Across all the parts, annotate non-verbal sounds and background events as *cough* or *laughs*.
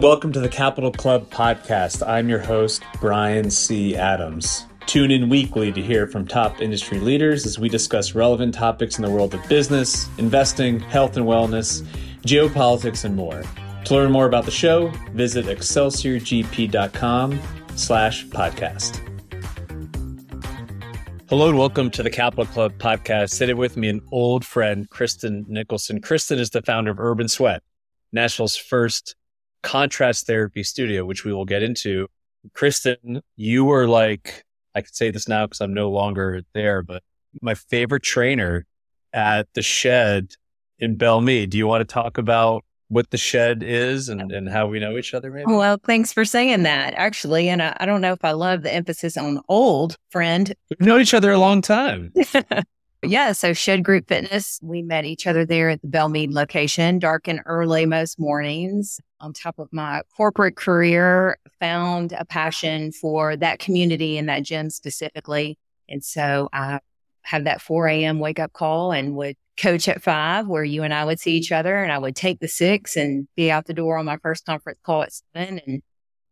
Welcome to the Capital Club podcast. I'm your host, Brian C. Adams. Tune in weekly to hear from top industry leaders as we discuss relevant topics in the world of business, investing, health and wellness, geopolitics, and more. To learn more about the show, visit excelsiorgp.com slash podcast. Hello and welcome to the Capital Club podcast. Sitting with me, an old friend, Kristen Nicholson. Kristen is the founder of Urban Sweat, Nashville's first contrast therapy studio, which we will get into. Kristen, you were like, I could say this now because I'm no longer there, but my favorite trainer at the shed in Belle Meade. Do you want to talk about what the shed is and, and how we know each other maybe? Well, thanks for saying that, actually. And I, I don't know if I love the emphasis on old friend. We've known each other a long time. *laughs* yeah. So Shed Group Fitness, we met each other there at the Belle Meade location, dark and early most mornings. On top of my corporate career, found a passion for that community and that gym specifically. And so I had that 4 a.m. wake up call and would coach at five where you and I would see each other and I would take the six and be out the door on my first conference call at seven. And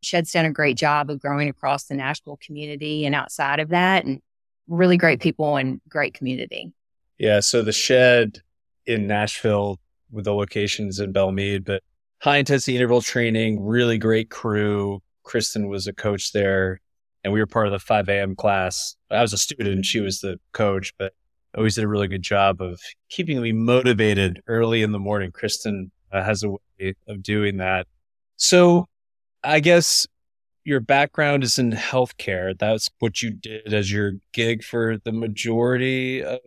Shed's done a great job of growing across the Nashville community and outside of that and really great people and great community. Yeah. So the shed in Nashville with the locations in Belle Meade, but high intensity interval training, really great crew. Kristen was a coach there and we were part of the 5 a.m. class. I was a student, she was the coach, but always did a really good job of keeping me motivated early in the morning. Kristen uh, has a way of doing that. So I guess your background is in healthcare. That's what you did as your gig for the majority of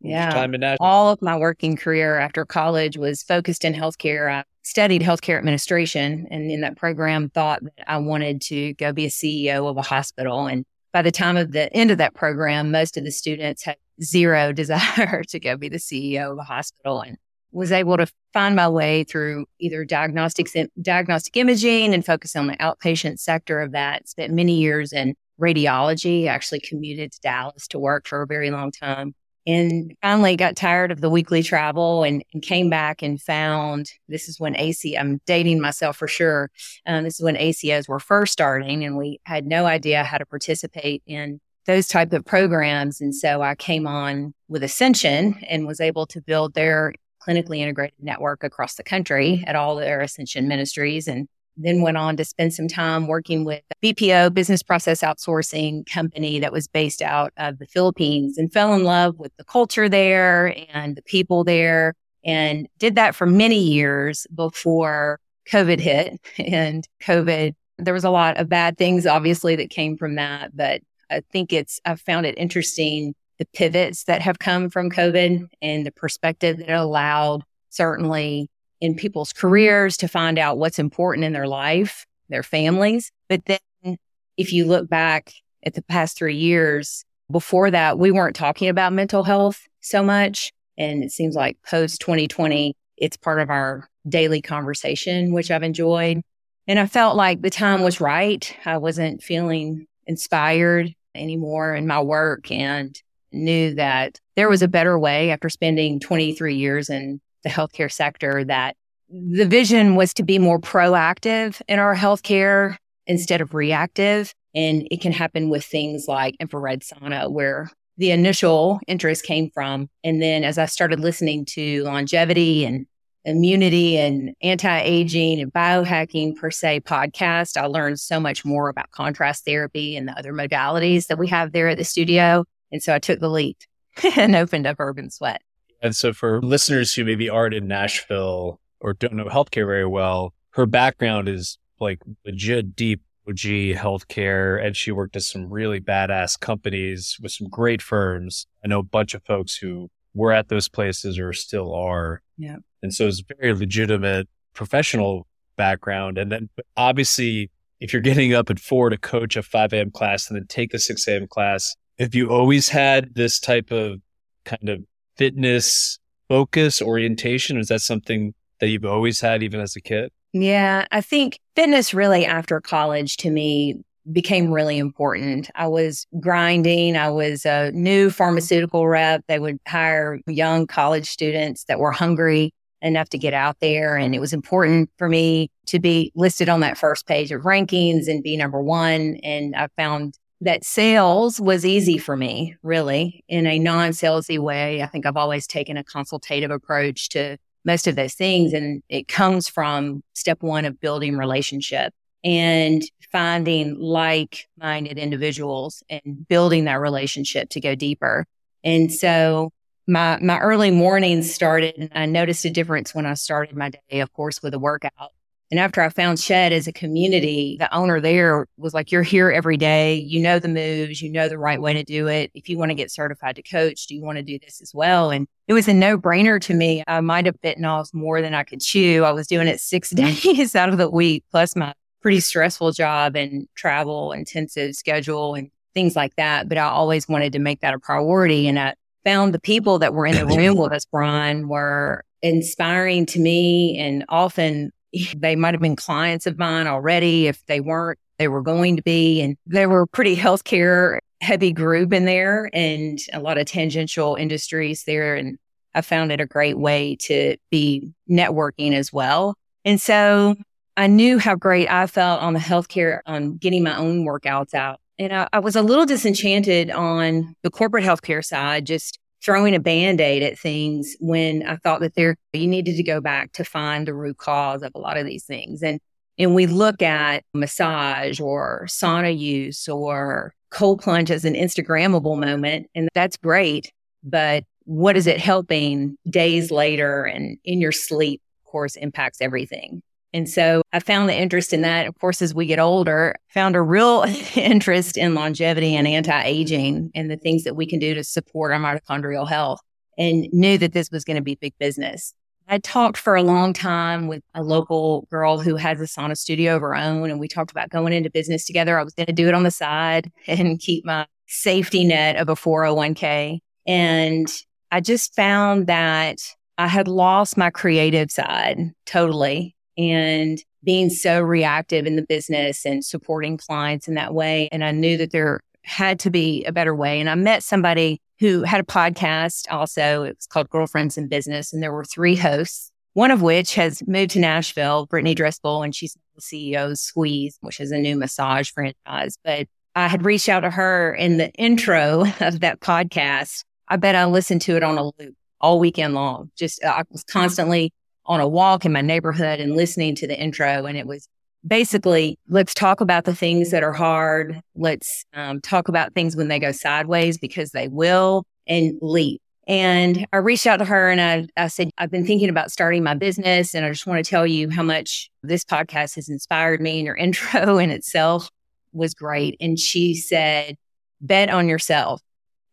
yeah. time in Nashville. All of my working career after college was focused in healthcare. I studied healthcare administration and in that program thought that I wanted to go be a CEO of a hospital. And by the time of the end of that program, most of the students had zero *laughs* desire to go be the CEO of a hospital and was able to find my way through either diagnostics and diagnostic imaging and focus on the outpatient sector of that. Spent many years in radiology, actually commuted to Dallas to work for a very long time. And finally got tired of the weekly travel and, and came back and found this is when AC, I'm dating myself for sure. Um, this is when ACOs were first starting and we had no idea how to participate in those type of programs. And so I came on with Ascension and was able to build their clinically integrated network across the country at all their Ascension ministries and then went on to spend some time working with a BPO business process outsourcing company that was based out of the Philippines and fell in love with the culture there and the people there and did that for many years before COVID hit *laughs* and COVID. There was a lot of bad things, obviously, that came from that, but I think it's, I've found it interesting the pivots that have come from COVID and the perspective that it allowed certainly in people's careers to find out what's important in their life, their families. But then if you look back at the past three years, before that, we weren't talking about mental health so much. And it seems like post 2020, it's part of our daily conversation, which I've enjoyed. And I felt like the time was right. I wasn't feeling inspired anymore in my work and knew that there was a better way after spending 23 years in the healthcare sector that the vision was to be more proactive in our healthcare instead of reactive. And it can happen with things like infrared sauna, where the initial interest came from. And then as I started listening to longevity and immunity and anti-aging and biohacking per se podcast, I learned so much more about contrast therapy and the other modalities that we have there at the studio. And so I took the leap *laughs* and opened up Urban Sweat. And so for listeners who maybe aren't in Nashville or don't know healthcare very well, her background is like legit deep OG healthcare. And she worked at some really badass companies with some great firms. I know a bunch of folks who were at those places or still are. Yeah. And so it's a very legitimate professional background. And then obviously, if you're getting up at four to coach a 5 a.m. class and then take a 6 a.m. class, if you always had this type of kind of fitness focus orientation? Is that something that you've always had even as a kid? Yeah, I think fitness really after college to me became really important. I was grinding. I was a new pharmaceutical rep. They would hire young college students that were hungry enough to get out there. And it was important for me to be listed on that first page of rankings and be number one. And I found that sales was easy for me, really, in a non salesy way. I think I've always taken a consultative approach to most of those things. And it comes from step one of building relationship and finding like minded individuals and building that relationship to go deeper. And so my, my early mornings started and I noticed a difference when I started my day, of course, with a workout. And after I found Shed as a community, the owner there was like, You're here every day. You know the moves. You know the right way to do it. If you want to get certified to coach, do you want to do this as well? And it was a no brainer to me. I might have bitten off more than I could chew. I was doing it six *laughs* days out of the week, plus my pretty stressful job and travel intensive schedule and things like that. But I always wanted to make that a priority. And I found the people that were in the *coughs* room with us, Brian, were inspiring to me and often they might have been clients of mine already. If they weren't, they were going to be. And they were pretty healthcare heavy group in there and a lot of tangential industries there. And I found it a great way to be networking as well. And so I knew how great I felt on the healthcare, on getting my own workouts out. And I, I was a little disenchanted on the corporate healthcare side, just throwing a band-aid at things when I thought that there you needed to go back to find the root cause of a lot of these things. And and we look at massage or sauna use or cold plunge as an Instagrammable moment, and that's great. But what is it helping days later and in your sleep, of course, impacts everything. And so I found the interest in that. Of course, as we get older, found a real *laughs* interest in longevity and anti aging and the things that we can do to support our mitochondrial health and knew that this was going to be big business. I talked for a long time with a local girl who has a sauna studio of her own, and we talked about going into business together. I was going to do it on the side *laughs* and keep my safety net of a 401k. And I just found that I had lost my creative side totally and being so reactive in the business and supporting clients in that way. And I knew that there had to be a better way. And I met somebody who had a podcast also. It was called Girlfriends in Business. And there were three hosts, one of which has moved to Nashville, Brittany Driscoll, and she's the CEO of Squeeze, which is a new massage franchise. But I had reached out to her in the intro *laughs* of that podcast. I bet I listened to it on a loop all weekend long. Just I was constantly on a walk in my neighborhood and listening to the intro. And it was basically, let's talk about the things that are hard. Let's um, talk about things when they go sideways because they will and leap. And I reached out to her and I, I said, I've been thinking about starting my business. And I just want to tell you how much this podcast has inspired me. And your *laughs* intro in itself was great. And she said, bet on yourself.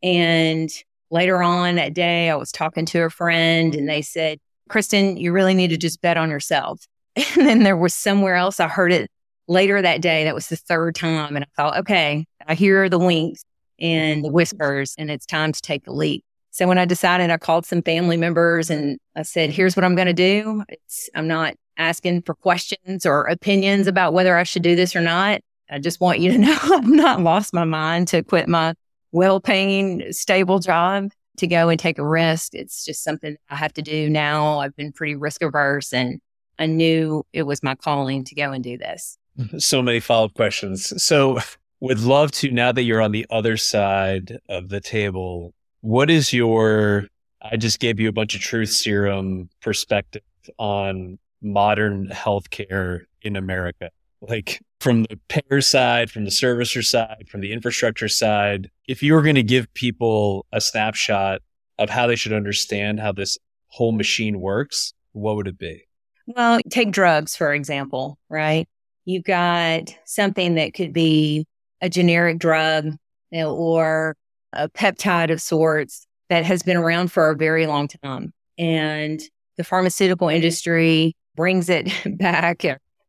And later on that day, I was talking to a friend and they said, Kristen, you really need to just bet on yourself. *laughs* And then there was somewhere else I heard it later that day. That was the third time. And I thought, okay, I hear the winks and the whispers, and it's time to take the leap. So when I decided, I called some family members and I said, here's what I'm going to do. It's, I'm not asking for questions or opinions about whether I should do this or not. I just want you to *laughs* know I've not lost my mind to quit my well paying, stable job to go and take a risk. It's just something I have to do now. I've been pretty risk averse and I knew it was my calling to go and do this. Mm-hmm. So many follow up questions. So, *laughs* would love to, now that you're on the other side of the table, what is your, I just gave you a bunch of truth serum perspective on modern healthcare in America? Like from the payer side, from the servicer side, from the infrastructure side, if you were going to give people a snapshot of how they should understand how this whole machine works, what would it be? Well, take drugs, for example, right? You've got something that could be a generic drug or a peptide of sorts that has been around for a very long time. And the pharmaceutical industry brings it *laughs* back,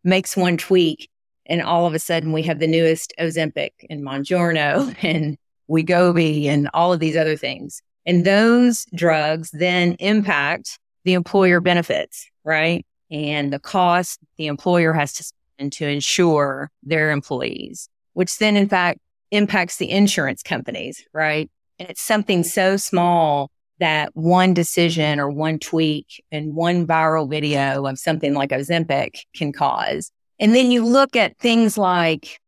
makes one tweak, and all of a sudden we have the newest Ozempic and Mounjaro *laughs* and Wegovy and all of these other things. And those drugs then impact the employer benefits, right? And the cost the employer has to spend to insure their employees, which then in fact impacts the insurance companies, right? And it's something so small that one decision or one tweak and one viral video of something like Ozempic can cause. And then you look at things like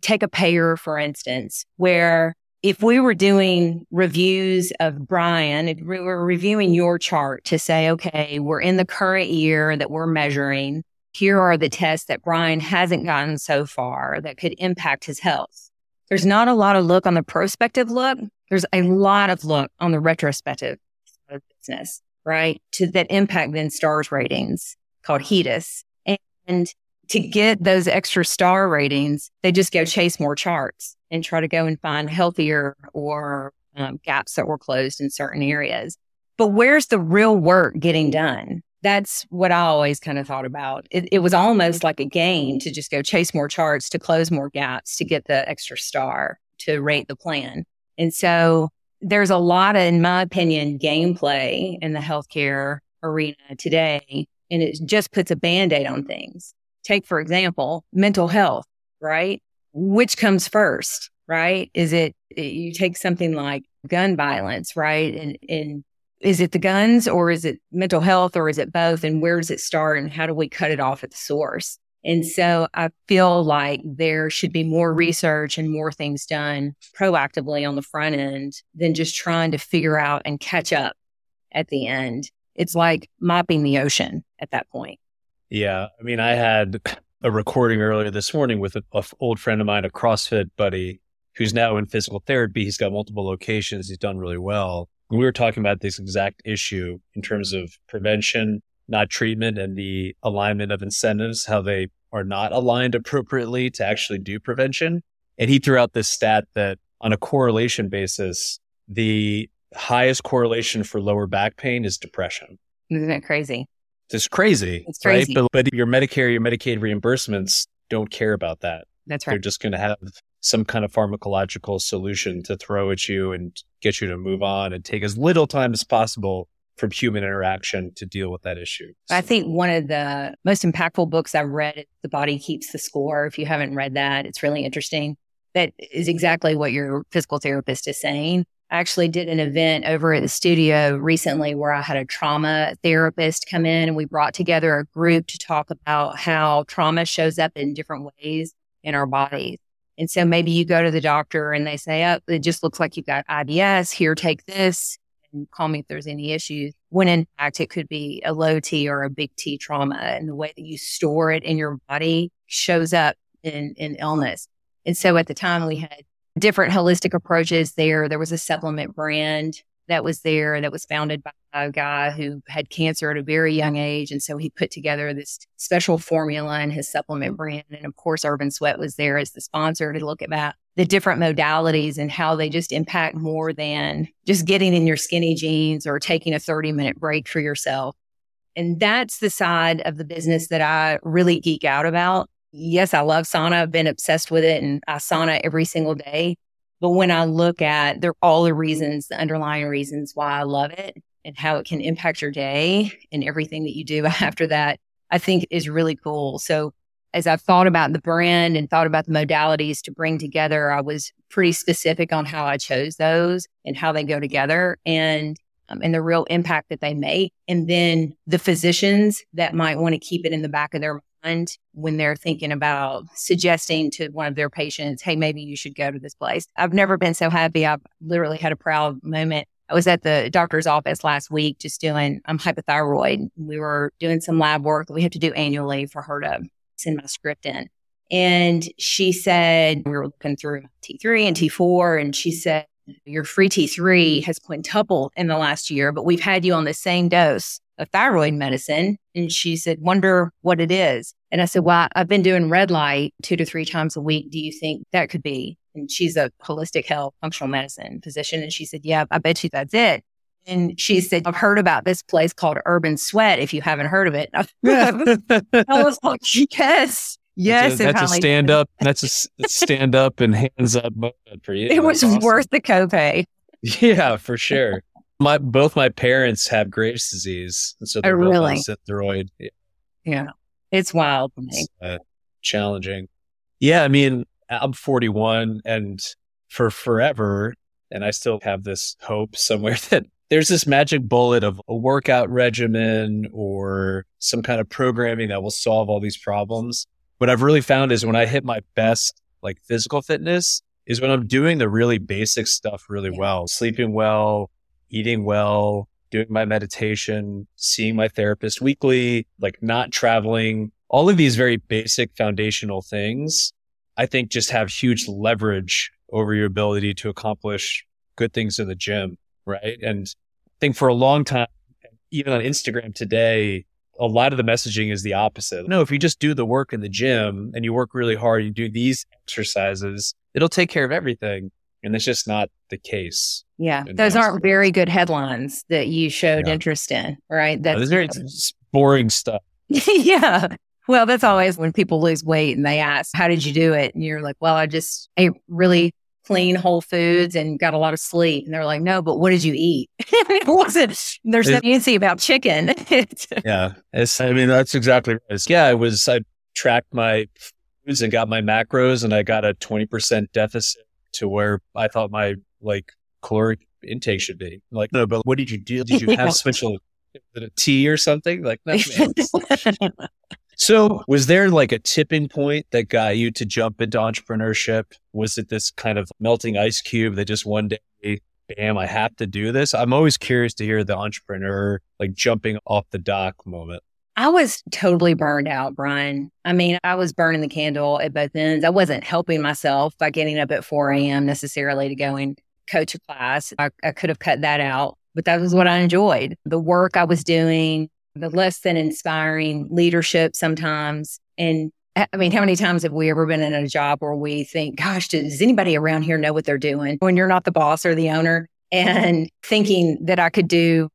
take a payer, for instance, where if we were doing reviews of Brian, if we were reviewing your chart to say, okay, we're in the current year that we're measuring. Here are the tests that Brian hasn't gotten so far that could impact his health. There's not a lot of look on the prospective look. There's a lot of look on the retrospective business, right? To that impact then stars ratings called HEDIS. And to get those extra star ratings, they just go chase more charts and try to go and find healthier or um, gaps that were closed in certain areas. But where's the real work getting done? That's what I always kind of thought about. It, it was almost like a game to just go chase more charts, to close more gaps, to get the extra star, to rate the plan. And so there's a lot of, in my opinion, gameplay in the healthcare arena today, and it just puts a band aid on things. Take, for example, mental health, right? Which comes first, right? Is it, you take something like gun violence, right? And, and is it the guns or is it mental health or is it both? And where does it start and how do we cut it off at the source? And so I feel like there should be more research and more things done proactively on the front end than just trying to figure out and catch up at the end. It's like mopping the ocean at that point. Yeah. I mean, I had a recording earlier this morning with an old friend of mine, a CrossFit buddy who's now in physical therapy. He's got multiple locations. He's done really well. We were talking about this exact issue in terms of prevention, not treatment, and the alignment of incentives, how they are not aligned appropriately to actually do prevention. And he threw out this stat that on a correlation basis, the highest correlation for lower back pain is depression. Isn't it crazy? It's crazy. It's crazy. Right? But, but your Medicare, your Medicaid reimbursements don't care about that. That's right. They're just going to have some kind of pharmacological solution to throw at you and get you to move on and take as little time as possible from human interaction to deal with that issue. I think one of the most impactful books I've read is The Body Keeps the Score. If you haven't read that, it's really interesting. That is exactly what your physical therapist is saying. I actually did an event over at the studio recently where I had a trauma therapist come in and we brought together a group to talk about how trauma shows up in different ways in our bodies. And so maybe you go to the doctor and they say, oh, it just looks like you've got IBS. Here, take this and call me if there's any issues. When in fact, it could be a low T or a big T trauma. And the way that you store it in your body shows up in, in illness. And so at the time we had different holistic approaches there. There was a supplement brand that was there that was founded by a guy who had cancer at a very young age. And so he put together this special formula in his supplement mm-hmm. brand. And of course, Urban Sweat was there as the sponsor to look at that, the different modalities and how they just impact more than just getting in your skinny jeans or taking a 30 minute break for yourself. And that's the side of the business that I really geek out about yes, I love sauna. I've been obsessed with it and I sauna every single day. But when I look at they're all the reasons, the underlying reasons why I love it and how it can impact your day and everything that you do *laughs* after that, I think is really cool. So as I've thought about the brand and thought about the modalities to bring together, I was pretty specific on how I chose those and how they go together and um, and the real impact that they make. And then the physicians that might want to keep it in the back of their mind when they're thinking about suggesting to one of their patients, hey, maybe you should go to this place. I've never been so happy. I've literally had a proud moment I was at the doctor's office last week just doing I'm um, hypothyroid. We were doing some lab work that we have to do annually for her to send my script in. And she said, we were looking through T3 and T4, and she said, your free T3 has quintupled in the last year, but we've had you on the same dose of thyroid medicine. And she said, wonder what it is. And I said, well, I've been doing red light two to three times a week. Do you think that could be? And she's a holistic health functional medicine physician. And she said, yeah, I bet you that's it. And she said, I've heard about this place called Urban Sweat if you haven't heard of it. *laughs* *laughs* I was like, yes. Yes, that's a, that's a stand up. *laughs* That's a stand up and hands up moment for you. It was awesome. worth the copay. Yeah, for sure. My both my parents have Graves' disease, so oh, they're oh, really? both on Synthroid. Yeah. yeah, it's wild for me. Uh, challenging. Yeah, I mean, I'm 41, and for forever, and I still have this hope somewhere *laughs* that there's this magic bullet of a workout regimen or some kind of programming that will solve all these problems. What I've really found is when I hit my best, like physical fitness, is when I'm doing the really basic stuff really well, sleeping well, eating well, doing my meditation, seeing my therapist weekly, like not traveling, all of these very basic foundational things, I think just have huge leverage over your ability to accomplish good things in the gym. Right. And I think for a long time, even on Instagram today, a lot of the messaging is the opposite. No, if you just do the work in the gym and you work really hard, you do these exercises, it'll take care of everything. And that's just not the case. Yeah. Those aren't very good headlines that you showed yeah. interest in, right? That's no, very boring stuff. yeah. Well, that's always when people lose weight and they ask, How did you do it? And you're like, Well, I just ate really clean whole foods and got a lot of sleep. And they're like, No, but what did you eat? *laughs* it wasn't, there's nothing fancy about chicken. *laughs* yeah. It's, I mean, that's exactly right. Yeah. I was, I tracked my foods and got my macros and I got a 20% deficit to where I thought my like caloric intake should be. Like, no, but what did you do? Did you have *laughs* special a tea or something? Like, no, *laughs* So, was there like a tipping point that got you to jump into entrepreneurship? Was it this kind of melting ice cube that just one day, bam, I have to do this? I'm always curious to hear the entrepreneur like jumping off the dock moment. I was totally burned out, Brian. I mean, I was burning the candle at both ends. I wasn't helping myself by getting up at 4 a.m. necessarily to go and coach a class. I, I could have cut that out, but that was what I enjoyed. The work I was doing, the less than inspiring leadership sometimes. And uh, I mean, how many times have we ever been in a job where we think, gosh, does anybody around here know what they're doing when you're not the boss or the owner? And thinking that I could do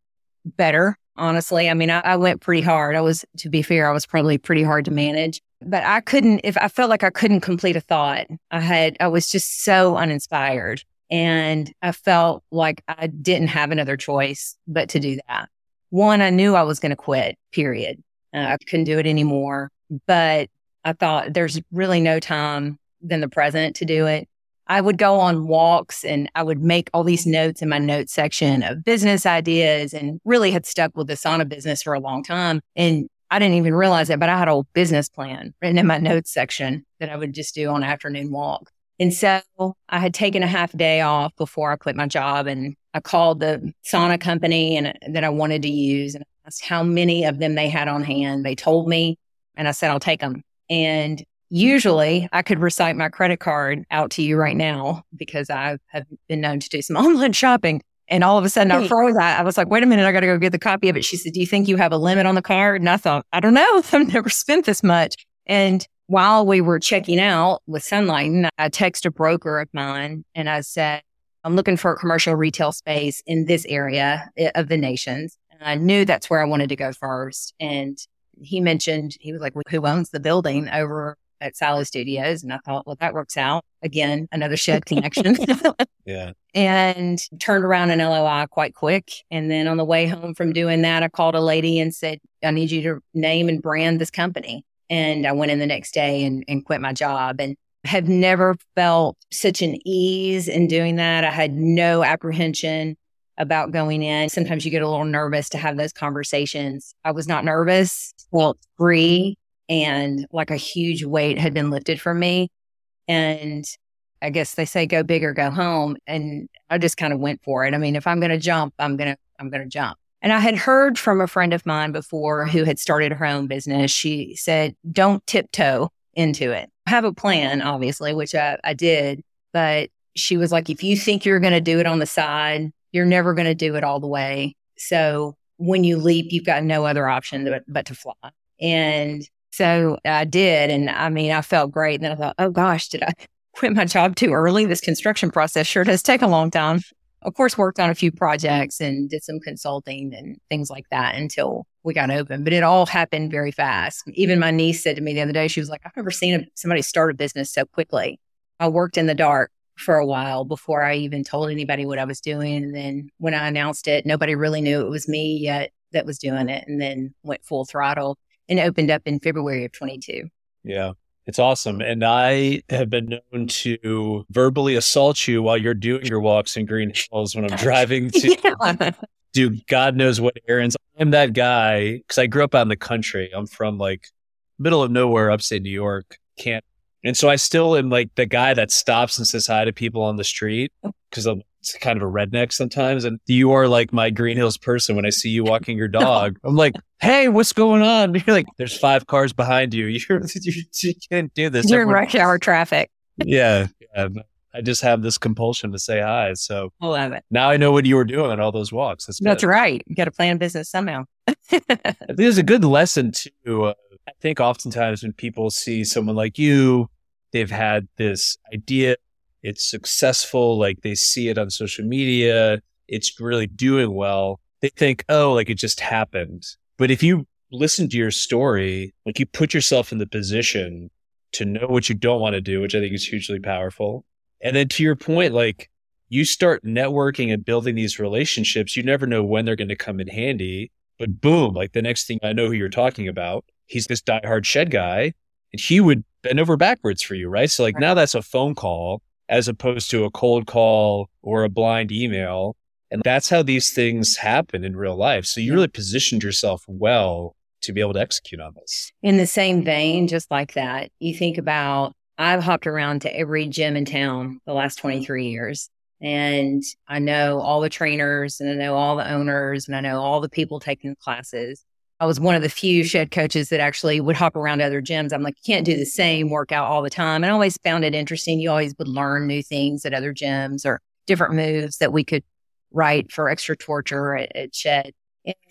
better honestly. I mean, I, I, went pretty hard. I was, to be fair, I was probably pretty hard to manage, but I couldn't, if I felt like I couldn't complete a thought, I had, I was just so uninspired. And I felt like I didn't have another choice but to do that. One, I knew I was going to quit, period. Uh, I couldn't do it anymore, but I thought there's really no time than the present to do it. I would go on walks and I would make all these notes in my notes section of business ideas and really had stuck with the sauna business for a long time. And I didn't even realize it, but I had a whole business plan written in my notes section that I would just do on afternoon walk. And so I had taken a half day off before I quit my job and I called the sauna company and that I wanted to use and asked how many of them they had on hand. They told me and I said, I'll take them. And Usually I could recite my credit card out to you right now because I have been known to do some *laughs* online shopping. And all of a sudden I froze. I, I was like, wait a minute, I got to go get the copy of it. She said, do you think you have a limit on the card? And I thought, I don't know. *laughs* I've never spent this much. And while we were checking out with Sunlighten, I texted a broker of mine and I said, I'm looking for a commercial retail space in this area eh, of the nations. And I knew that's where I wanted to go first. And he mentioned, he was like, who owns the building over at Sally Studios. And I thought, well, that works out. Again, another shed connection. *laughs* yeah. And turned around an LOI quite quick. And then on the way home from doing that, I called a lady and said, I need you to name and brand this company. And I went in the next day and, and quit my job and have never felt such an ease in doing that. I had no apprehension about going in. Sometimes you get a little nervous to have those conversations. I was not nervous, felt free, and like a huge weight had been lifted from me. And I guess they say go big or go home. And I just kind of went for it. I mean, if I'm going to jump, I'm going to, I'm going to jump. And I had heard from a friend of mine before who had started her own business. She said, don't tiptoe into it. have a plan, obviously, which I, I did. But she was like, if you think you're going to do it on the side, you're never going to do it all the way. So when you leap, you've got no other option but, but to fly. And so I did. And I mean, I felt great. And then I thought, oh gosh, did I *laughs* quit my job too early? This construction process sure does take a long time. Of course, worked on a few projects and did some consulting and things like that until we got open. But it all happened very fast. Even my niece said to me the other day, she was like, I've never seen somebody start a business so quickly. I worked in the dark for a while before I even told anybody what I was doing. And then when I announced it, nobody really knew it was me yet that was doing it and then went full throttle and opened up in February of 22. Yeah. It's awesome. And I have been known to verbally assault you while you're doing your walks in Green Hills when I'm *laughs* driving to yeah. do God knows what errands. I'm that guy because I grew up out in the country. I'm from like middle of nowhere, upstate New York. Can't and so I still am like the guy that stops and says hi to people on the street oh. because I'm kind of a redneck sometimes. And you are like my Green Hills person when I see you walking your *laughs* dog. I'm like, hey, what's going on? *laughs* You're like, there's five cars behind you. *laughs* You're, you, you can't do this. You're in rush hour traffic. yeah. Yeah. I just have this compulsion to say hi. So I love it. Now I know what you were doing on all those walks. That's, That's right. You got to plan business somehow. It's a good lesson too. Uh, I think oftentimes when people see someone like you, they've had this idea, it's successful, like they see it on social media, it's really doing well. They think, oh, like it just happened. But if you listen to your story, like you put yourself in the position to know what you don't want to do, which I think is hugely powerful. And then to your point, like you start networking and building these relationships, you never know when they're going to come in handy. But boom, like the next thing I know who you're talking about, he's this diehard shed guy and he would bend over backwards for you, right? So like right. now that's a phone call as opposed to a cold call or a blind email. And that's how these things happen in real life. So you really positioned yourself well to be able to execute on this. In the same vein, just like that, you think about I've hopped around to every gym in town the last 23 years. And I know all the trainers and I know all the owners and I know all the people taking classes. I was one of the few shed coaches that actually would hop around other gyms. I'm like, you can't do the same workout all the time. And I always found it interesting. You always would learn new things at other gyms or different moves that we could write for extra torture at, at shed.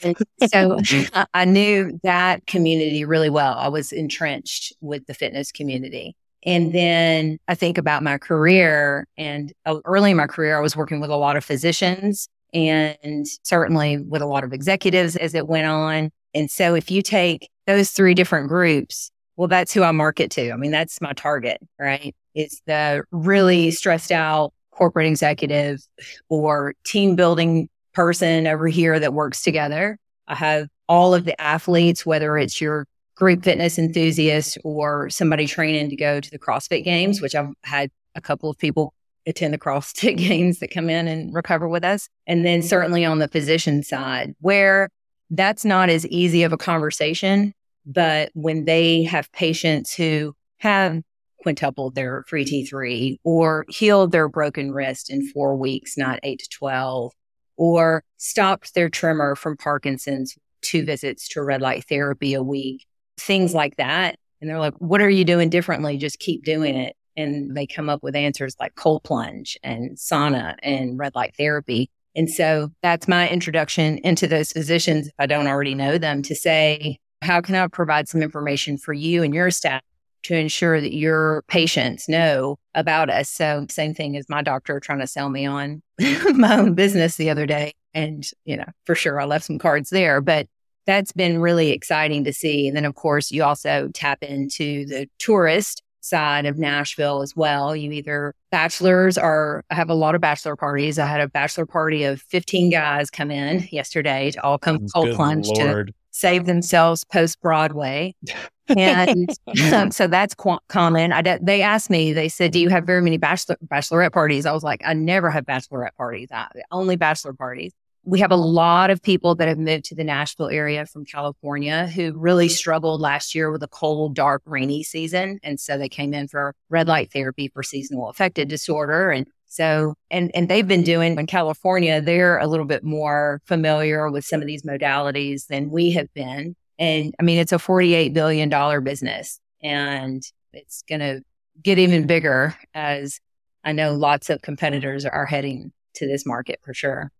And so *laughs* I knew that community really well. I was entrenched with the fitness community. And then I think about my career and uh, early in my career, I was working with a lot of physicians and certainly with a lot of executives as it went on. And so if you take those three different groups, well, that's who I market to. I mean, that's my target, right? It's the really stressed out corporate executive or team building person over here that works together. I have all of the athletes, whether it's your group fitness enthusiast or somebody training to go to the CrossFit games, which I've had a couple of people attend the CrossFit *laughs* games that come in and recover with us. And then certainly on the physician side, where that's not as easy of a conversation. But when they have patients who have quintupled their free T3 or healed their broken wrist in four weeks, not eight to 12, or stopped their tremor from Parkinson's, two visits to red light therapy a week, things like that. And they're like, what are you doing differently? Just keep doing it. And they come up with answers like cold plunge and sauna and red light therapy. And so that's my introduction into those physicians, if I don't already know them, to say, how can I provide some information for you and your staff to ensure that your patients know about us? So, same thing as my doctor trying to sell me on *laughs* my own business the other day. And, you know, for sure, I left some cards there, but that's been really exciting to see. And then, of course, you also tap into the tourist side of Nashville as well. You either bachelors are I have a lot of bachelor parties. I had a bachelor party of 15 guys come in yesterday to all come cold plunge Lord. to save themselves post Broadway. *laughs* and so, um, so that's qu- common. I, they asked me, they said, do you have very many bachelor, bachelorette parties? I was like, I never have bachelorette parties. I, only bachelor parties. We have a lot of people that have moved to the Nashville area from California who really struggled last year with a cold, dark, rainy season. And so they came in for red light therapy for seasonal affective disorder. And so, and, and they've been doing in California, they're a little bit more familiar with some of these modalities than we have been. And I mean, it's a $48 billion business and it's going to get even bigger as I know lots of competitors are heading to this market for sure.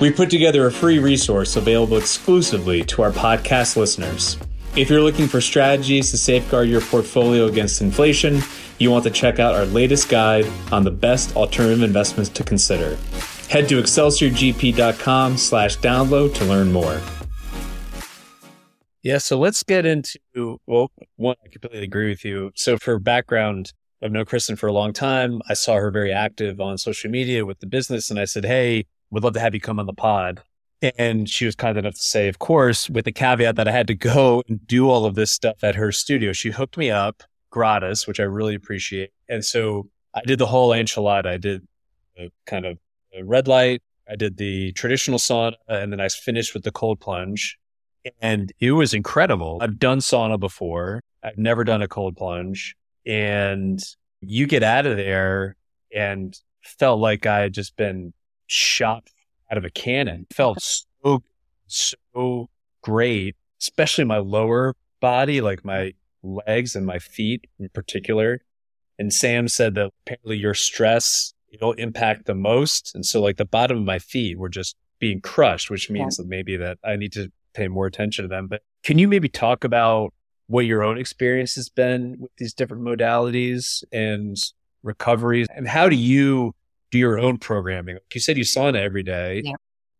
We put together a free resource available exclusively to our podcast listeners. If you're looking for strategies to safeguard your portfolio against inflation, you want to check out our latest guide on the best alternative investments to consider. Head to excelsiorgp.com slash download to learn more. Yeah, so let's get into, well, one, I completely agree with you. So for background, I've known Kristen for a long time. I saw her very active on social media with the business and I said, Hey, would love to have you come on the pod. And she was kind enough to say, of course, with the caveat that I had to go and do all of this stuff at her studio. She hooked me up gratis, which I really appreciate. And so I did the whole enchilada. I did kind of red light. I did the traditional sauna and then I finished with the cold plunge. And it was incredible. I've done sauna before. I've never done a cold plunge. And you get out of there and felt like I had just been shot out of a cannon. It felt *laughs* so, so great, especially my lower body, like my legs and my feet in particular. And Sam said that apparently your stress, it'll impact the most. And so like the bottom of my feet were just being crushed, which means yeah. that maybe that I need to pay more attention to them. But can you maybe talk about what your own experience has been with these different modalities and recoveries and how do you do your own programming. You said you sauna every day. Yeah.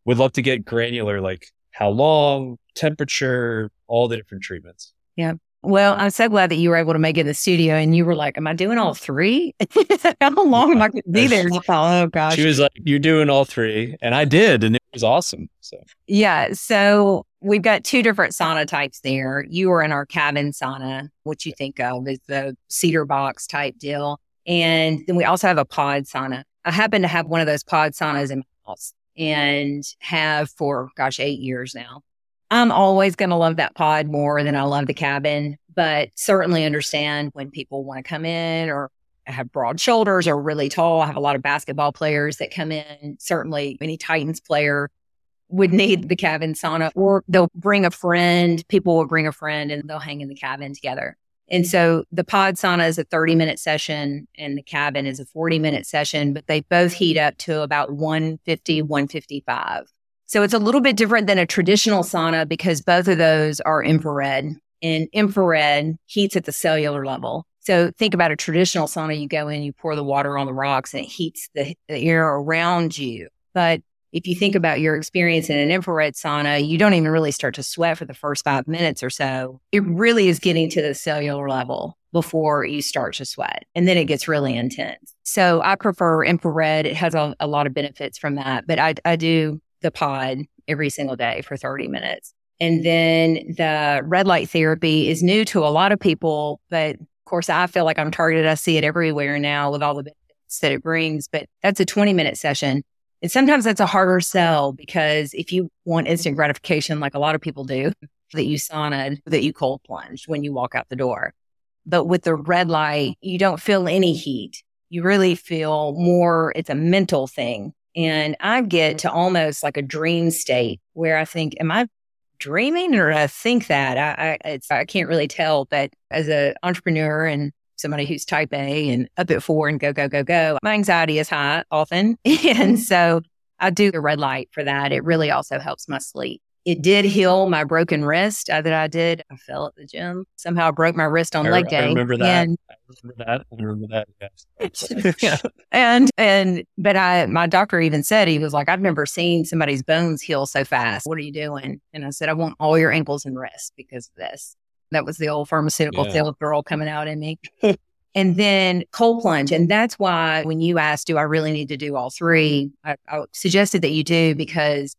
Would love to get granular, like how long, temperature, all the different treatments. Yeah. Well, I'm so glad that you were able to make it in the studio and you were like, Am I doing all three? *laughs* how long am I going to be there? I thought, oh gosh. She was like, You're doing all three. And I did. And it was awesome. So, yeah. So we've got two different sauna types there. You are in our cabin sauna, which you think of as the cedar box type deal. And then we also have a pod sauna. I happen to have one of those pod saunas in my house and have for, gosh, eight years now. I'm always going to love that pod more than I love the cabin, but certainly understand when people want to come in or have broad shoulders or really tall. I have a lot of basketball players that come in. Certainly, any Titans player would need the cabin sauna, or they'll bring a friend. People will bring a friend and they'll hang in the cabin together. And so the pod sauna is a 30 minute session and the cabin is a 40 minute session, but they both heat up to about 150, 155. So it's a little bit different than a traditional sauna because both of those are infrared and infrared heats at the cellular level. So think about a traditional sauna. You go in, you pour the water on the rocks and it heats the, the air around you. But if you think about your experience in an infrared sauna, you don't even really start to sweat for the first five minutes or so. It really is getting to the cellular level before you start to sweat. And then it gets really intense. So I prefer infrared. It has a, a lot of benefits from that, but I, I do the pod every single day for 30 minutes. And then the red light therapy is new to a lot of people, but of course, I feel like I'm targeted. I see it everywhere now with all the benefits that it brings, but that's a 20 minute session. And sometimes that's a harder sell because if you want instant gratification, like a lot of people do, that you sauna, that you cold plunge when you walk out the door. But with the red light, you don't feel any heat. You really feel more, it's a mental thing. And I get to almost like a dream state where I think, am I dreaming or I think that? I, I, I can't really tell. But as an entrepreneur and somebody who's type A and up at four and go, go, go, go. My anxiety is high often. *laughs* and so I do the red light for that. It really also helps my sleep. it did heal my broken wrist uh, that I did. I fell at the gym. Somehow I broke my wrist on I, leg day. I remember that. And, I remember that. I remember that. Yes. *laughs* and and but I my doctor even said he was like, I've never seen somebody's bones heal so fast. What are you doing? And I said, I want all your ankles and wrists because of this. That was the old pharmaceutical Yeah. sales girl coming out in me. *laughs* and then cold plunge. And that's why when you asked, do I really need to do all three? I, I suggested that you do because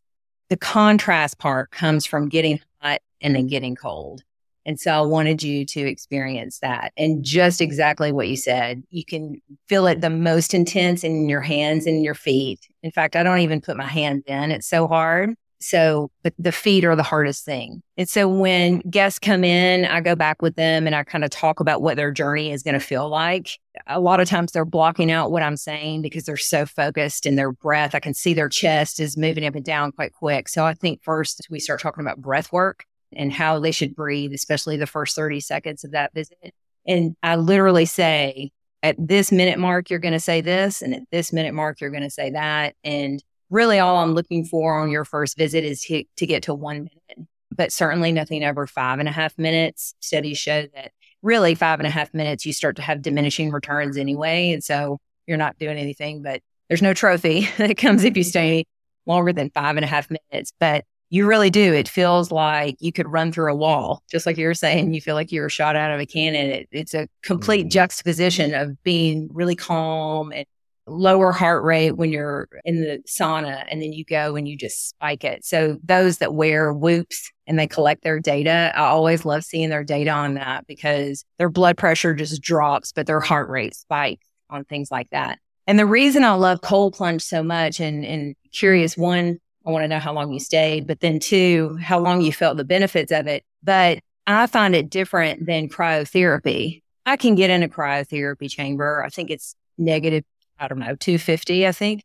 the contrast part comes from getting hot and then getting cold. And so I wanted you to experience that. And just exactly what you said, you can feel it the most intense in your hands and your feet. In fact, I don't even put my hands in. It's so hard. So, but the feet are the hardest thing. And so when guests come in, I go back with them and I kind of talk about what their journey is going to feel like. A lot of times they're blocking out what I'm saying because they're so focused in their breath. I can see their chest is moving up and down quite quick. So I think first we start talking about breath work and how they should breathe, especially the first 30 seconds of that visit. And I literally say, at this minute mark, you're going to say this. And at this minute mark, you're going to say that. And really all I'm looking for on your first visit is to, to get to one minute, but certainly nothing over five and a half minutes. Studies show that really five and a half minutes, you start to have diminishing returns anyway. And so you're not doing anything, but there's no trophy *laughs* that comes if you stay longer than five and a half minutes. But you really do. It feels like you could run through a wall, just like you were saying. You feel like you were shot out of a cannon. It, it's a complete Mhm. juxtaposition of being really calm and lower heart rate when you're in the sauna, and then you go and you just spike it. So those that wear whoops and they collect their data, I always love seeing their data on that because their blood pressure just drops, but their heart rate spikes on things like that. And the reason I love cold plunge so much and, and curious, one, I want to know how long you stayed, but then two, how long you felt the benefits of it. But I find it different than cryotherapy. I can get in a cryotherapy chamber. I think it's negative, I don't know, 250, I think.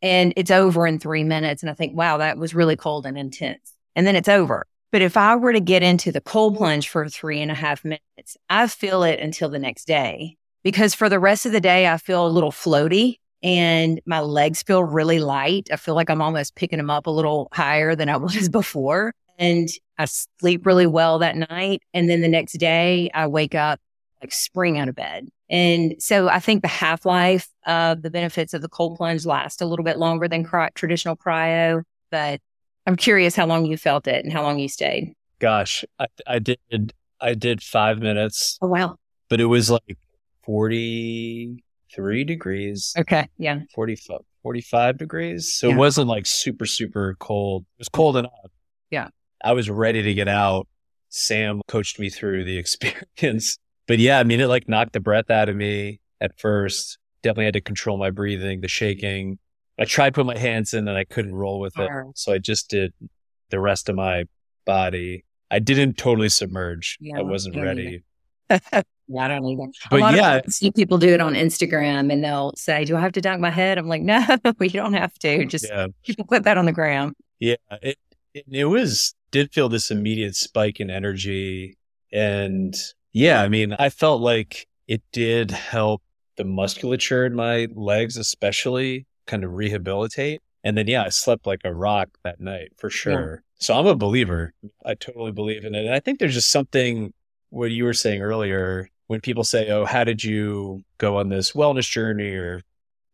And it's over in three minutes. And I think, wow, that was really cold and intense. And then it's over. But if I were to get into the cold plunge for three and a half minutes, I feel it until the next day because for the rest of the day, I feel a little floaty and my legs feel really light. I feel like I'm almost picking them up a little higher than I *laughs* was before. And I sleep really well that night. And then the next day, I wake up like spring out of bed. And so I think the half life of the benefits of the cold plunge last a little bit longer than cry- traditional cryo. But I'm curious how long you felt it and how long you stayed. Gosh, I, I did. I did five minutes, Oh, wow. but it was like forty-three degrees, Okay. Yeah. 45, 45 degrees. So Yeah. it wasn't like super, super cold. It was cold enough. Yeah. I was ready to get out. Sam coached me through the *laughs* experience. But yeah, I mean, it like knocked the breath out of me at first. Definitely had to control my breathing, the shaking. I tried putting my hands in and I couldn't roll with it. So I just did the rest of my body. I didn't totally submerge. Yeah, I wasn't ready. *laughs* Yeah, I don't either. But a lot yeah. of, I see people do it on Instagram and they'll say, "Do I have to dunk my head?" I'm like, "No, *laughs* you don't have to. Just Yeah. people put that on the gram." Yeah, it, it it was did feel this immediate spike in energy, and yeah, I mean, I felt like it did help the musculature in my legs, especially, kind of rehabilitate. And then yeah, I slept like a rock that night for sure. So I'm a believer. I totally believe in it, and I think there's just something what you were saying earlier when people say, "Oh, how did you go on this wellness journey?" or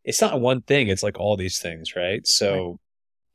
it's not one thing; it's like all these things, right? So.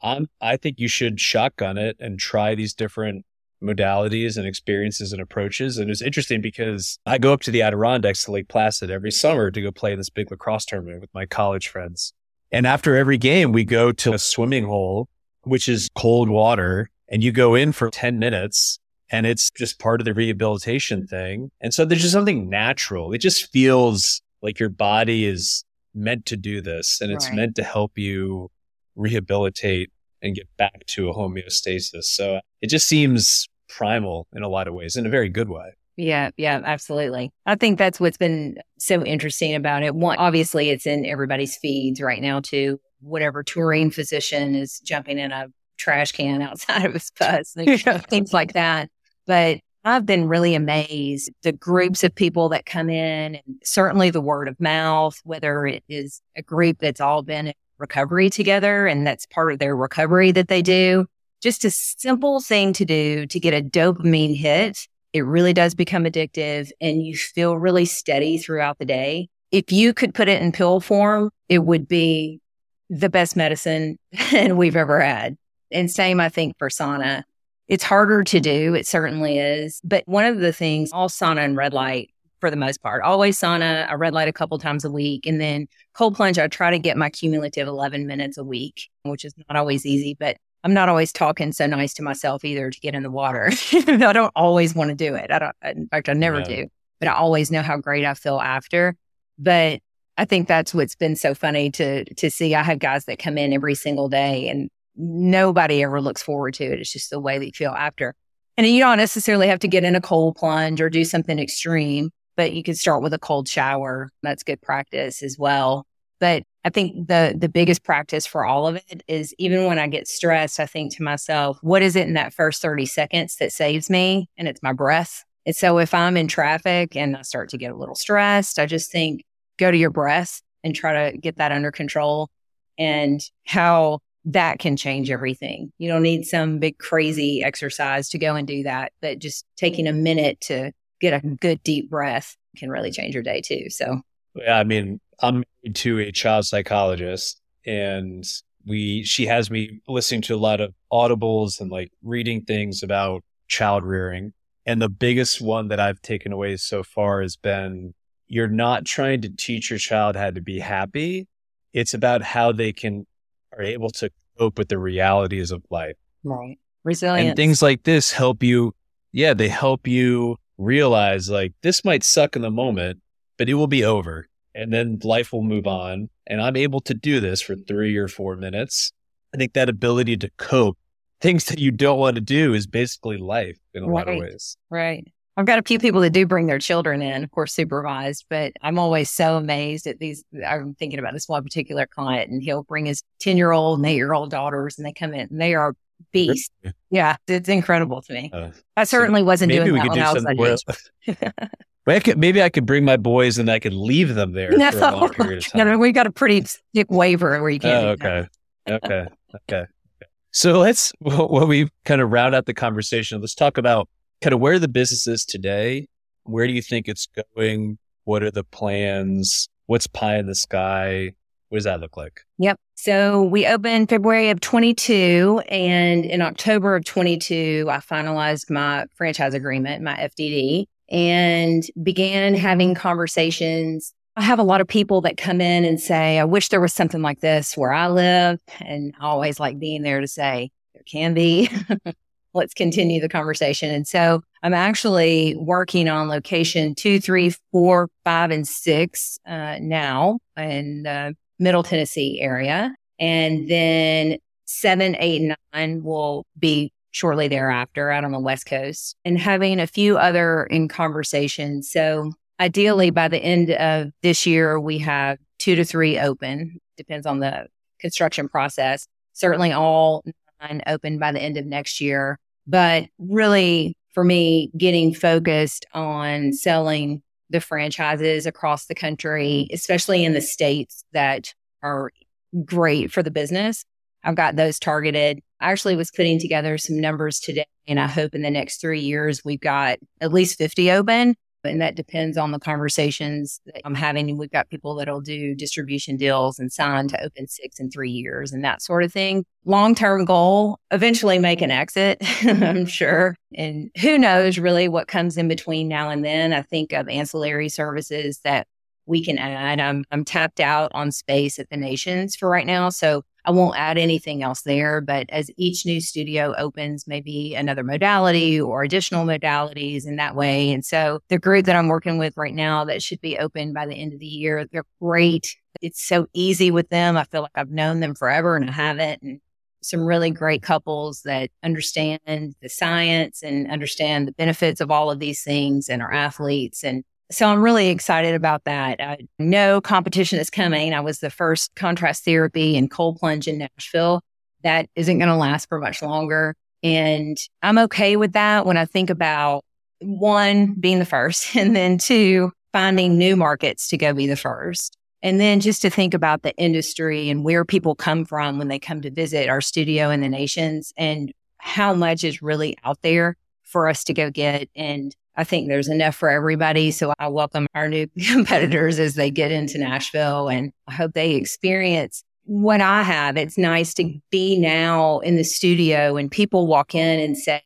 I'm, I think you should shotgun it and try these different modalities and experiences and approaches. And it's interesting because I go up to the Adirondacks to Lake Placid every summer to go play this big lacrosse tournament with my college friends. And after every game, we go to a swimming hole, which is cold water, and you go in for 10 minutes and it's just part of the rehabilitation thing. And so there's just something natural. It just feels like your body is meant to do this and it's Right. meant to help you rehabilitate and get back to a homeostasis. So it just seems primal in a lot of ways, in a very good way. Yeah, yeah, absolutely. I think that's what's been so interesting about it. One, obviously, it's in everybody's feeds right now too. Whatever touring physician is jumping in a trash can *laughs* outside of his bus, *laughs* things like that. But I've been really amazed the groups of people that come in, and certainly the word of mouth. Whether it is a group that's all been in recovery together, and that's part of their recovery that they do, just a simple thing to do to get a dopamine hit. It really does become addictive and you feel really steady throughout the day. If you could put it in pill form, it would be the best medicine *laughs* we've ever had. And same, I think, for sauna. It's harder to do. It certainly is. But one of the things, all sauna and red light for the most part, always sauna, I red light a couple times a week. And then cold plunge, I try to get my cumulative 11 minutes a week, which is not always easy, but I'm not always talking so nice to myself either to get in the water. *laughs* I don't always want to do it. I don't, in fact, I never do, but I always know how great I feel after. But I think that's what's been so funny to, to see. I have guys that come in every single day and nobody ever looks forward to it. It's just the way that you feel after. And you don't necessarily have to get in a cold plunge or do something extreme, but you could start with a cold shower. That's good practice as well. But I think the the biggest practice for all of it is even when I get stressed, I think to myself, what is it in that first 30 seconds that saves me? And it's my breath. And so if I'm in traffic and I start to get a little stressed, I just think go to your breath and try to get that under control and how that can change everything. You don't need some big crazy exercise to go and do that, but just taking a minute to get a good deep breath can really change your day too. So, yeah, I mean, I'm married to a child psychologist and we she has me listening to a lot of audibles and like reading things about child rearing. And the biggest one that I've taken away so far has been you're not trying to teach your child how to be happy. It's about how they can are able to cope with the realities of life. Right. Resilience. And things like this help you. Yeah, they help you realize like this might suck in the moment, but it will be over and then life will move on. And I'm able to do this for three or four minutes. I think that ability to cope, things that you don't want to do is basically life in a right. lot of ways. Right. I've got a few people that do bring their children in, of course, supervised, but I'm always so amazed at these. I'm thinking about this one particular client, and he'll bring his 10 year old and eight year old daughters, and they come in and they are beasts. Yeah, it's incredible to me. Uh, I certainly so wasn't doing that when I was *laughs* I could, maybe I could bring my boys and I could leave them there no, for a long period of *laughs* time. No, we got a pretty thick waiver where you can't. Oh, okay. okay. Okay. So let's, while we kind of round out the conversation, let's talk about kind of where the business is today. Where do you think it's going? What are the plans? What's pie in the sky? What does that look like? Yep. So we opened February of 22 and in October of 22, I finalized my franchise agreement, my FDD and began having conversations. I have a lot of people that come in and say, I wish there was something like this where I live. And I always like being there to say, there can be. *laughs* Let's continue the conversation. And so I'm actually working on location two, three, four, five, and six uh, now in the Middle Tennessee area. And then seven, eight, nine will be shortly thereafter out on the West Coast and having a few other in conversation. So ideally by the end of this year, we have two to three open, depends on the construction process. Certainly all nine open by the end of next year. But really for me, getting focused on selling the franchises across the country, especially in the states that are great for the business. I've got those targeted I actually was putting together some numbers today, and I hope in the next three years we've got at least 50 open. And that depends on the conversations that I'm having. We've got people that'll do distribution deals and sign to open six in three years and that sort of thing. Long term goal, eventually make an exit, *laughs* I'm sure. And who knows really what comes in between now and then. I think of ancillary services that we can add. I'm, I'm tapped out on space at the nations for right now. So I won't add anything else there, but as each new studio opens, maybe another modality or additional modalities in that way. And so the group that I'm working with right now that should be open by the end of the year, they're great. It's so easy with them. I feel like I've known them forever and I haven't. And some really great couples that understand the science and understand the benefits of all of these things and are athletes. And so I'm really excited about that. I know competition is coming. I was the first contrast therapy and cold plunge in Nashville. That isn't going to last for much longer. And I'm okay with that when I think about one, being the first, *laughs* and then two, finding new markets to go be the first. And then just to think about the industry and where people come from when they come to visit our studio in the nations and how much is really out there for us to go get. And I think there's enough for everybody. So I welcome our new *laughs* competitors as they get into Nashville and I hope they experience what I have. It's nice to be now in the studio and people walk in and say,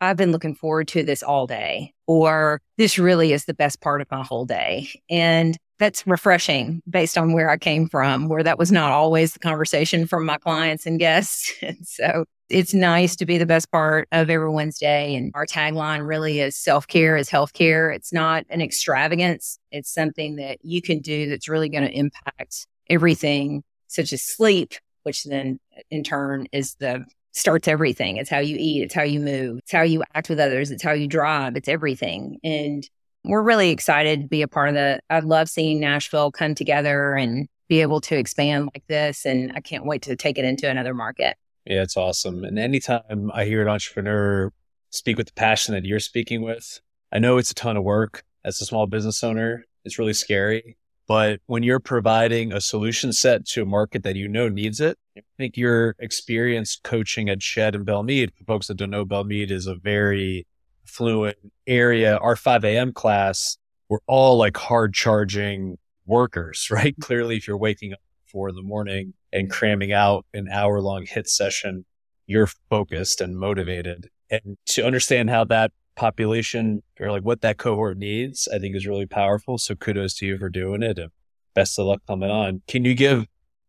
I've been looking forward to this all day, or this really is the best part of my whole day. And that's refreshing based on where I came from, where that was not always the conversation from my clients and guests. *laughs* And so it's nice to be the best part of everyone's day. And our tagline really is self care is healthcare. It's not an extravagance. It's something that you can do that's really going to impact everything, such as sleep, which then in turn is the starts everything. It's how you eat. It's how you move. It's how you act with others. It's how you drive. It's everything. And we're really excited to be a part of the, I love seeing Nashville come together and be able to expand like this. And I can't wait to take it into another market. Yeah, it's awesome. And anytime I hear an entrepreneur speak with the passion that you're speaking with, I know it's a ton of work as a small business owner. It's really scary. But when you're providing a solution set to a market that you know needs it, I think your experience coaching at Shed and Belle Meade, for folks that don't know, Belle Meade is a very fluent area. Our 5 a.m. class, we're all like hard charging workers, *laughs* right? Clearly, if you're waking up four in the morning and cramming out an hour long HIIT session, you're focused and motivated. And to understand how that population or like what that cohort needs, I think is really powerful. So kudos to you for doing it and best of luck coming on. Can you give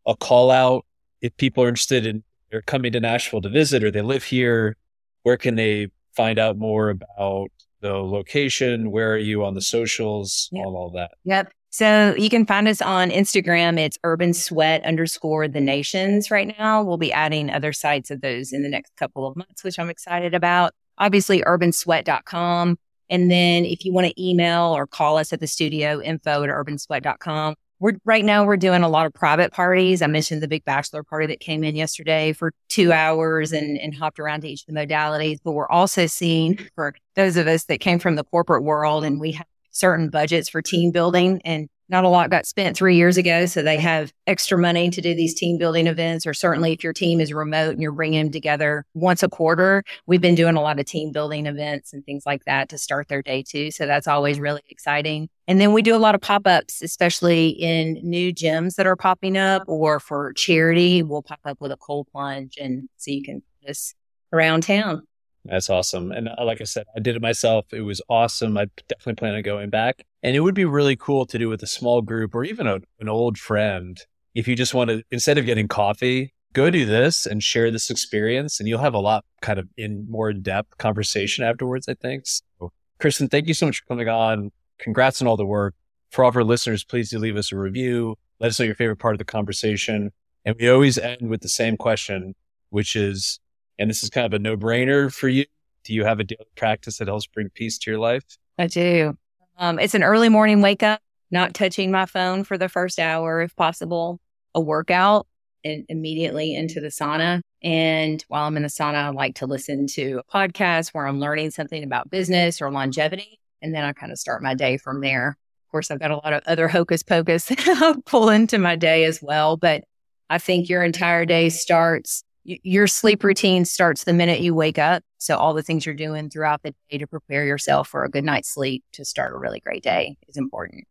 a call out if people are interested in or coming to Nashville to visit or they live here? Where can they find out more about the location? Where are you on the socials? Yep. All, all that. Yep. So you can find us on Instagram. It's urban sweat underscore the nations right now. We'll be adding other sites of those in the next couple of months, which I'm excited about obviously urbansweat.com. And then if you want to email or call us at the studio, info at urbansweat.com. We're right now we're doing a lot of private parties. I mentioned the big bachelor party that came in yesterday for two hours and, and hopped around to each of the modalities. But we're also seeing for those of us that came from the corporate world and we have certain budgets for team building and not a lot got spent three years ago. So they have extra money to do these team building events, or certainly if your team is remote and you're bringing them together once a quarter, we've been doing a lot of team building events and things like that to start their day too. So that's always really exciting. And then we do a lot of pop ups, especially in new gyms that are popping up or for charity. We'll pop up with a cold plunge and so you can just around town. That's awesome. And uh, like I said, I did it myself. It was awesome. I definitely plan on going back. And it would be really cool to do with a small group or even a, an old friend. If you just want to, instead of getting coffee, go do this and share this experience and you'll have a lot kind of in more depth conversation afterwards, I think. So, Kristen, thank you so much for coming on. Congrats on all the work. For all of our listeners, please do leave us a review. Let us know your favorite part of the conversation. And we always end with the same question, which is, and this is kind of a no brainer for you. Do you have a daily practice that helps bring peace to your life? I do. Um, it's an early morning wake up, not touching my phone for the first hour if possible, a workout and immediately into the sauna. And while I'm in the sauna, I like to listen to a podcast where I'm learning something about business or longevity. And then I kind of start my day from there. Of course, I've got a lot of other hocus pocus *laughs* pull into my day as well. But I think your entire day starts your sleep routine starts the minute you wake up. So all the things you're doing throughout the day to prepare yourself for a good night's sleep to start a really great day is important.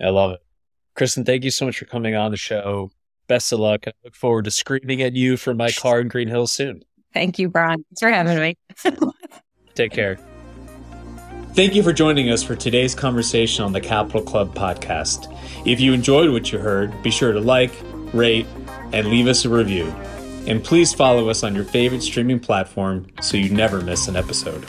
I love it. Kristen, thank you so much for coming on the show. Best of luck. I look forward to screaming at you from my car in Green Hills soon. Thank you, Brian. Thanks for having me. *laughs* Take care. Thank you for joining us for today's conversation on the Capital Club podcast. If you enjoyed what you heard, be sure to like, rate, and leave us a review. And please follow us on your favorite streaming platform so you never miss an episode.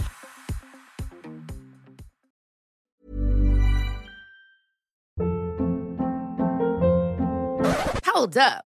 Hold up.